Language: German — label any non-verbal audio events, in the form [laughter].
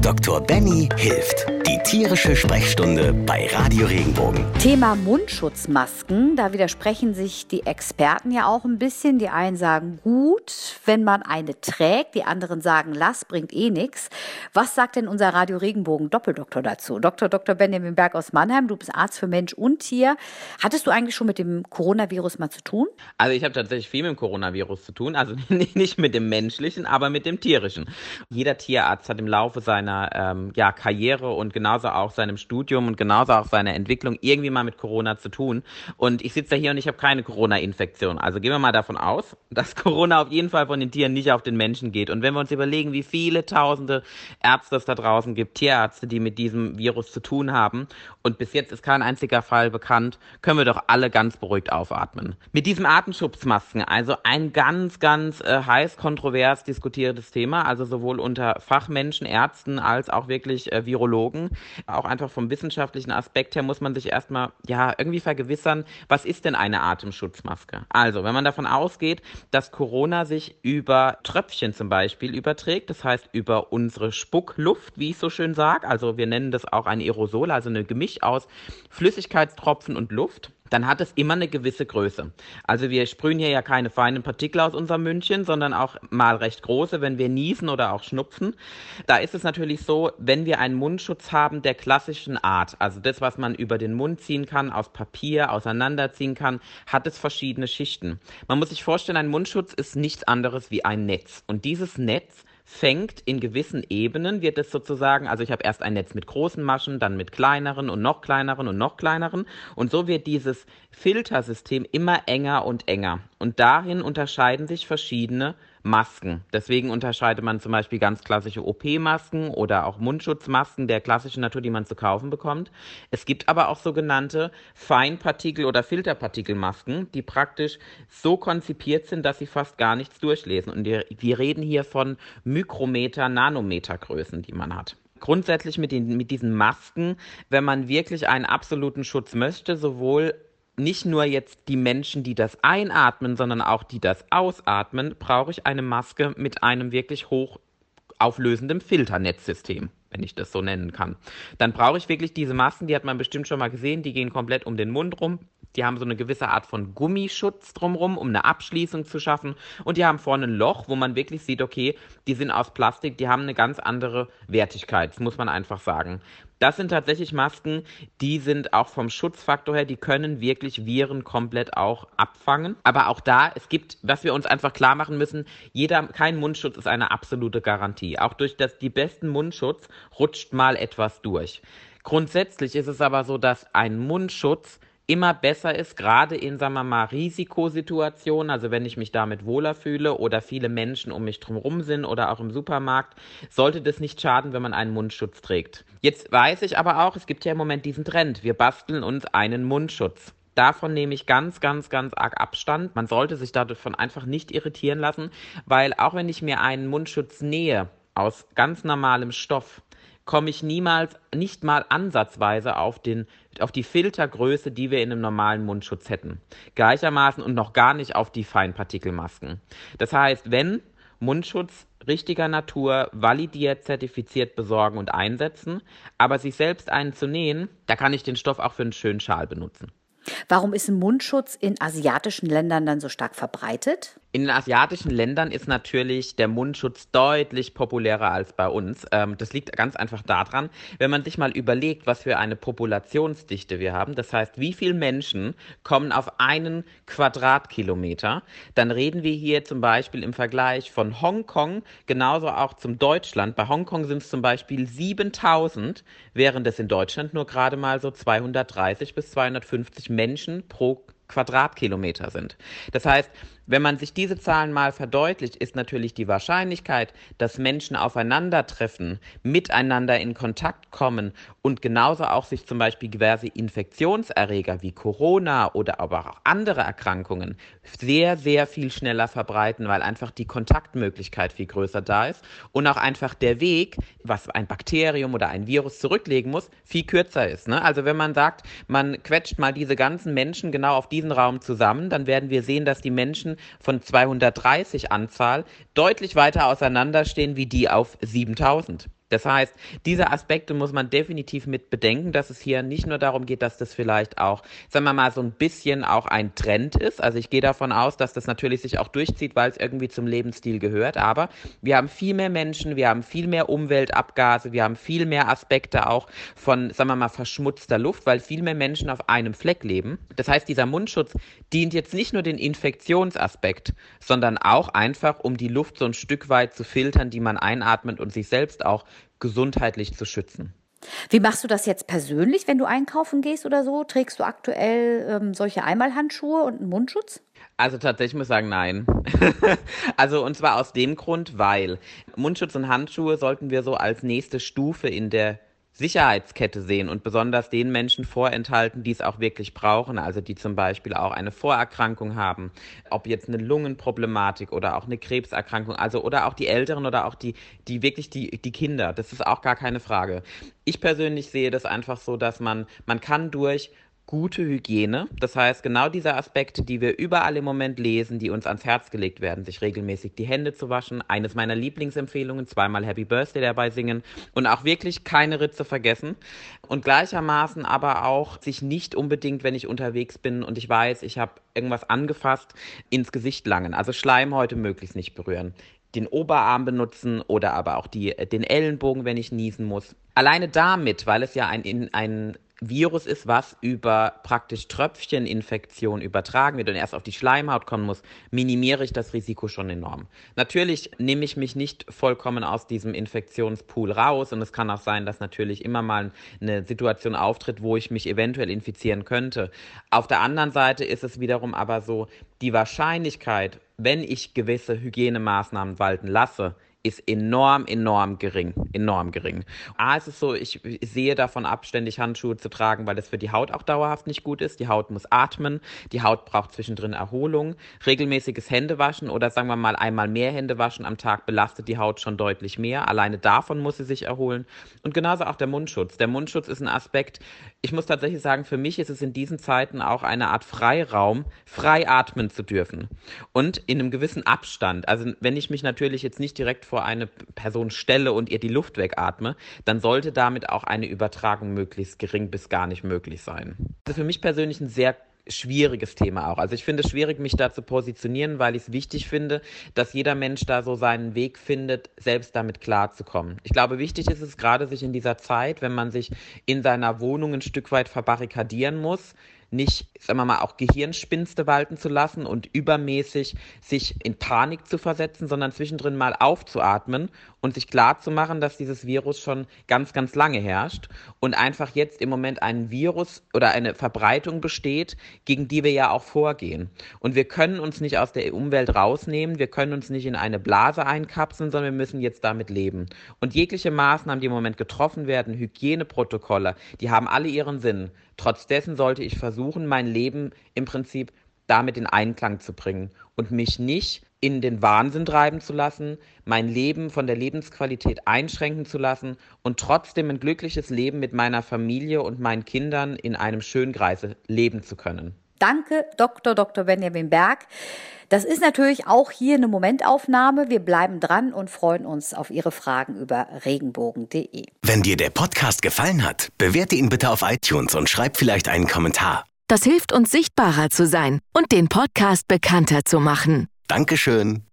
Dr. Benny hilft. Die tierische Sprechstunde bei Radio Regenbogen. Thema Mundschutzmasken, da widersprechen sich die Experten ja auch ein bisschen. Die einen sagen gut, wenn man eine trägt, die anderen sagen lass, bringt eh nichts. Was sagt denn unser Radio Regenbogen Doppeldoktor dazu? Dr. Dr. Benjamin Berg aus Mannheim, du bist Arzt für Mensch und Tier. Hattest du eigentlich schon mit dem Coronavirus mal zu tun? Also ich habe tatsächlich viel mit dem Coronavirus zu tun, also [laughs] nicht mit dem menschlichen, aber mit dem tierischen. Jeder Tierarzt hat im Laufe seiner ähm, ja, Karriere und genauso auch seinem Studium und genauso auch seiner Entwicklung irgendwie mal mit Corona zu tun. Und ich sitze da hier und ich habe keine Corona-Infektion. Also gehen wir mal davon aus, [laughs] dass Corona auf jeden Fall von den Tieren nicht auf den Menschen geht. Und wenn wir uns überlegen, wie viele tausende Ärzte es da draußen gibt, Tierärzte, die mit diesem Virus zu tun haben, und bis jetzt ist kein einziger Fall bekannt, können wir doch alle ganz beruhigt aufatmen. Mit diesen Atemschutzmasken, also ein ganz, ganz äh, heiß kontrovers diskutiertes Thema, also sowohl unter Fachmenschen, Ärzten als auch wirklich äh, Virologen. Auch einfach vom wissenschaftlichen Aspekt her muss man sich erstmal ja irgendwie vergewissern, was ist denn eine Atemschutzmaske? Also, wenn man davon ausgeht, dass Corona sich über Tröpfchen zum Beispiel überträgt, das heißt über unsere Spuckluft, wie ich so schön sage, also wir nennen das auch ein Aerosol, also eine Gemisch aus Flüssigkeitstropfen und Luft dann hat es immer eine gewisse Größe. Also wir sprühen hier ja keine feinen Partikel aus unserem Mündchen, sondern auch mal recht große, wenn wir niesen oder auch schnupfen. Da ist es natürlich so, wenn wir einen Mundschutz haben der klassischen Art, also das, was man über den Mund ziehen kann, aus Papier auseinanderziehen kann, hat es verschiedene Schichten. Man muss sich vorstellen, ein Mundschutz ist nichts anderes wie ein Netz. Und dieses Netz fängt in gewissen Ebenen, wird es sozusagen, also ich habe erst ein Netz mit großen Maschen, dann mit kleineren und noch kleineren und noch kleineren und so wird dieses Filtersystem immer enger und enger. Und dahin unterscheiden sich verschiedene Masken. Deswegen unterscheidet man zum Beispiel ganz klassische OP-Masken oder auch Mundschutzmasken der klassischen Natur, die man zu kaufen bekommt. Es gibt aber auch sogenannte Feinpartikel- oder Filterpartikelmasken, die praktisch so konzipiert sind, dass sie fast gar nichts durchlesen. Und wir, reden hier von Mikrometer, Nanometergrößen, die man hat grundsätzlich mit, den, mit diesen Masken, wenn man wirklich einen absoluten Schutz möchte, sowohl nicht nur jetzt die Menschen, die das einatmen, sondern auch die das ausatmen, brauche ich eine Maske mit einem wirklich hochauflösenden Filternetzsystem, wenn ich das so nennen kann. Dann brauche ich wirklich diese Masken, die hat man bestimmt schon mal gesehen, die gehen komplett um den Mund rum. Die haben so eine gewisse Art von Gummischutz drumherum, um eine Abschließung zu schaffen. Und die haben vorne ein Loch, wo man wirklich sieht, okay, die sind aus Plastik, die haben eine ganz andere Wertigkeit, das muss man einfach sagen. Das sind tatsächlich Masken, die sind auch vom Schutzfaktor her, die können wirklich Viren komplett auch abfangen. Aber auch da, es gibt, was wir uns einfach klar machen müssen, jeder, kein Mundschutz ist eine absolute Garantie. Auch durch das, die besten Mundschutz rutscht mal etwas durch. Grundsätzlich ist es aber so, dass ein Mundschutz immer besser ist, gerade in, sagen wir mal, Risikosituationen, also wenn ich mich damit wohler fühle oder viele Menschen um mich drumherum sind oder auch im Supermarkt, sollte das nicht schaden, wenn man einen Mundschutz trägt. Jetzt weiß ich aber auch, es gibt ja im Moment diesen Trend, wir basteln uns einen Mundschutz. Davon nehme ich ganz, ganz, ganz arg Abstand. Man sollte sich davon einfach nicht irritieren lassen, weil auch wenn ich mir einen Mundschutz nähe aus ganz normalem Stoff, komme ich niemals, nicht mal ansatzweise auf, den, auf die Filtergröße, die wir in einem normalen Mundschutz hätten. Gleichermaßen und noch gar nicht auf die Feinpartikelmasken. Das heißt, wenn Mundschutz richtiger Natur, validiert, zertifiziert besorgen und einsetzen, aber sich selbst einen zu nähen, da kann ich den Stoff auch für einen schönen Schal benutzen. Warum ist ein Mundschutz in asiatischen Ländern dann so stark verbreitet? In den asiatischen Ländern ist natürlich der Mundschutz deutlich populärer als bei uns. Ähm, das liegt ganz einfach daran, wenn man sich mal überlegt, was für eine Populationsdichte wir haben, das heißt, wie viele Menschen kommen auf einen Quadratkilometer, dann reden wir hier zum Beispiel im Vergleich von Hongkong genauso auch zum Deutschland. Bei Hongkong sind es zum Beispiel 7000, während es in Deutschland nur gerade mal so 230 bis 250 Menschen pro Quadratkilometer sind. Das heißt, wenn man sich diese Zahlen mal verdeutlicht, ist natürlich die Wahrscheinlichkeit, dass Menschen aufeinandertreffen, miteinander in Kontakt kommen und genauso auch sich zum Beispiel diverse Infektionserreger wie Corona oder aber auch andere Erkrankungen sehr, sehr viel schneller verbreiten, weil einfach die Kontaktmöglichkeit viel größer da ist und auch einfach der Weg, was ein Bakterium oder ein Virus zurücklegen muss, viel kürzer ist. Ne? Also wenn man sagt, man quetscht mal diese ganzen Menschen genau auf diesen Raum zusammen, dann werden wir sehen, dass die Menschen von 230 Anzahl deutlich weiter auseinanderstehen wie die auf 7000. Das heißt, diese Aspekte muss man definitiv mit bedenken, dass es hier nicht nur darum geht, dass das vielleicht auch, sagen wir mal, so ein bisschen auch ein Trend ist. Also ich gehe davon aus, dass das natürlich sich auch durchzieht, weil es irgendwie zum Lebensstil gehört. Aber wir haben viel mehr Menschen, wir haben viel mehr Umweltabgase, wir haben viel mehr Aspekte auch von, sagen wir mal, verschmutzter Luft, weil viel mehr Menschen auf einem Fleck leben. Das heißt, dieser Mundschutz dient jetzt nicht nur den Infektionsaspekt, sondern auch einfach, um die Luft so ein Stück weit zu filtern, die man einatmet und sich selbst auch gesundheitlich zu schützen. Wie machst du das jetzt persönlich, wenn du einkaufen gehst oder so? Trägst du aktuell ähm, solche Einmalhandschuhe und einen Mundschutz? Also tatsächlich muss ich sagen, nein. [laughs] also und zwar aus dem Grund, weil Mundschutz und Handschuhe sollten wir so als nächste Stufe in der Sicherheitskette sehen und besonders den Menschen vorenthalten, die es auch wirklich brauchen, also die zum Beispiel auch eine Vorerkrankung haben, ob jetzt eine Lungenproblematik oder auch eine Krebserkrankung, also oder auch die Älteren oder auch die, die wirklich die, die Kinder. Das ist auch gar keine Frage. Ich persönlich sehe das einfach so, dass man, man kann durch gute Hygiene. Das heißt, genau diese Aspekte, die wir überall im Moment lesen, die uns ans Herz gelegt werden, sich regelmäßig die Hände zu waschen, eines meiner Lieblingsempfehlungen, zweimal Happy Birthday dabei singen und auch wirklich keine Ritze vergessen und gleichermaßen aber auch sich nicht unbedingt, wenn ich unterwegs bin und ich weiß, ich habe irgendwas angefasst, ins Gesicht langen. Also Schleimhäute möglichst nicht berühren den Oberarm benutzen oder aber auch die, den Ellenbogen, wenn ich niesen muss. Alleine damit, weil es ja ein, ein Virus ist, was über praktisch Tröpfcheninfektion übertragen wird und erst auf die Schleimhaut kommen muss, minimiere ich das Risiko schon enorm. Natürlich nehme ich mich nicht vollkommen aus diesem Infektionspool raus und es kann auch sein, dass natürlich immer mal eine Situation auftritt, wo ich mich eventuell infizieren könnte. Auf der anderen Seite ist es wiederum aber so, die Wahrscheinlichkeit, wenn ich gewisse Hygienemaßnahmen walten lasse, ist enorm, enorm gering. Enorm gering. A, ist es so, ich, sehe davon ab, ständig Handschuhe zu tragen, weil das für die Haut auch dauerhaft nicht gut ist. Die Haut muss atmen, die Haut braucht zwischendrin Erholung. Regelmäßiges Händewaschen oder sagen wir mal einmal mehr Händewaschen am Tag belastet die Haut schon deutlich mehr. Alleine davon muss sie sich erholen. Und genauso auch der Mundschutz. Der Mundschutz ist ein Aspekt, ich muss tatsächlich sagen, für mich ist es in diesen Zeiten auch eine Art Freiraum, frei atmen zu dürfen. Und in einem gewissen Abstand. Also wenn ich mich natürlich jetzt nicht direkt vor eine Person stelle und ihr die Luft wegatme, dann sollte damit auch eine Übertragung möglichst gering bis gar nicht möglich sein. Das ist für mich persönlich ein sehr schwieriges Thema auch. Also ich finde es schwierig, mich da zu positionieren, weil ich es wichtig finde, dass jeder Mensch da so seinen Weg findet, selbst damit klarzukommen. Ich glaube, wichtig ist es gerade, sich in dieser Zeit, wenn man sich in seiner Wohnung ein Stück weit verbarrikadieren muss, nicht, sagen wir mal, auch Gehirnspinste walten zu lassen und übermäßig sich in Panik zu versetzen, sondern zwischendrin mal aufzuatmen und sich klar zu machen, dass dieses Virus schon ganz, ganz lange herrscht und einfach jetzt im Moment ein Virus oder eine Verbreitung besteht, gegen die wir ja auch vorgehen. Und wir können uns nicht aus der Umwelt rausnehmen, wir können uns nicht in eine Blase einkapseln, sondern wir müssen jetzt damit leben. Und jegliche Maßnahmen, die im Moment getroffen werden, Hygieneprotokolle, die haben alle ihren Sinn. Trotz dessen sollte ich versuchen, mein Leben im Prinzip damit in Einklang zu bringen und mich nicht in den Wahnsinn treiben zu lassen, mein Leben von der Lebensqualität einschränken zu lassen und trotzdem ein glückliches Leben mit meiner Familie und meinen Kindern in einem schönen Kreise leben zu können. Danke, Dr. Dr. Benjamin Berg. Das ist natürlich auch hier eine Momentaufnahme. Wir bleiben dran und freuen uns auf Ihre Fragen über regenbogen.de. Wenn dir der Podcast gefallen hat, bewerte ihn bitte auf iTunes und schreib vielleicht einen Kommentar. Das hilft uns sichtbarer zu sein und den Podcast bekannter zu machen. Dankeschön.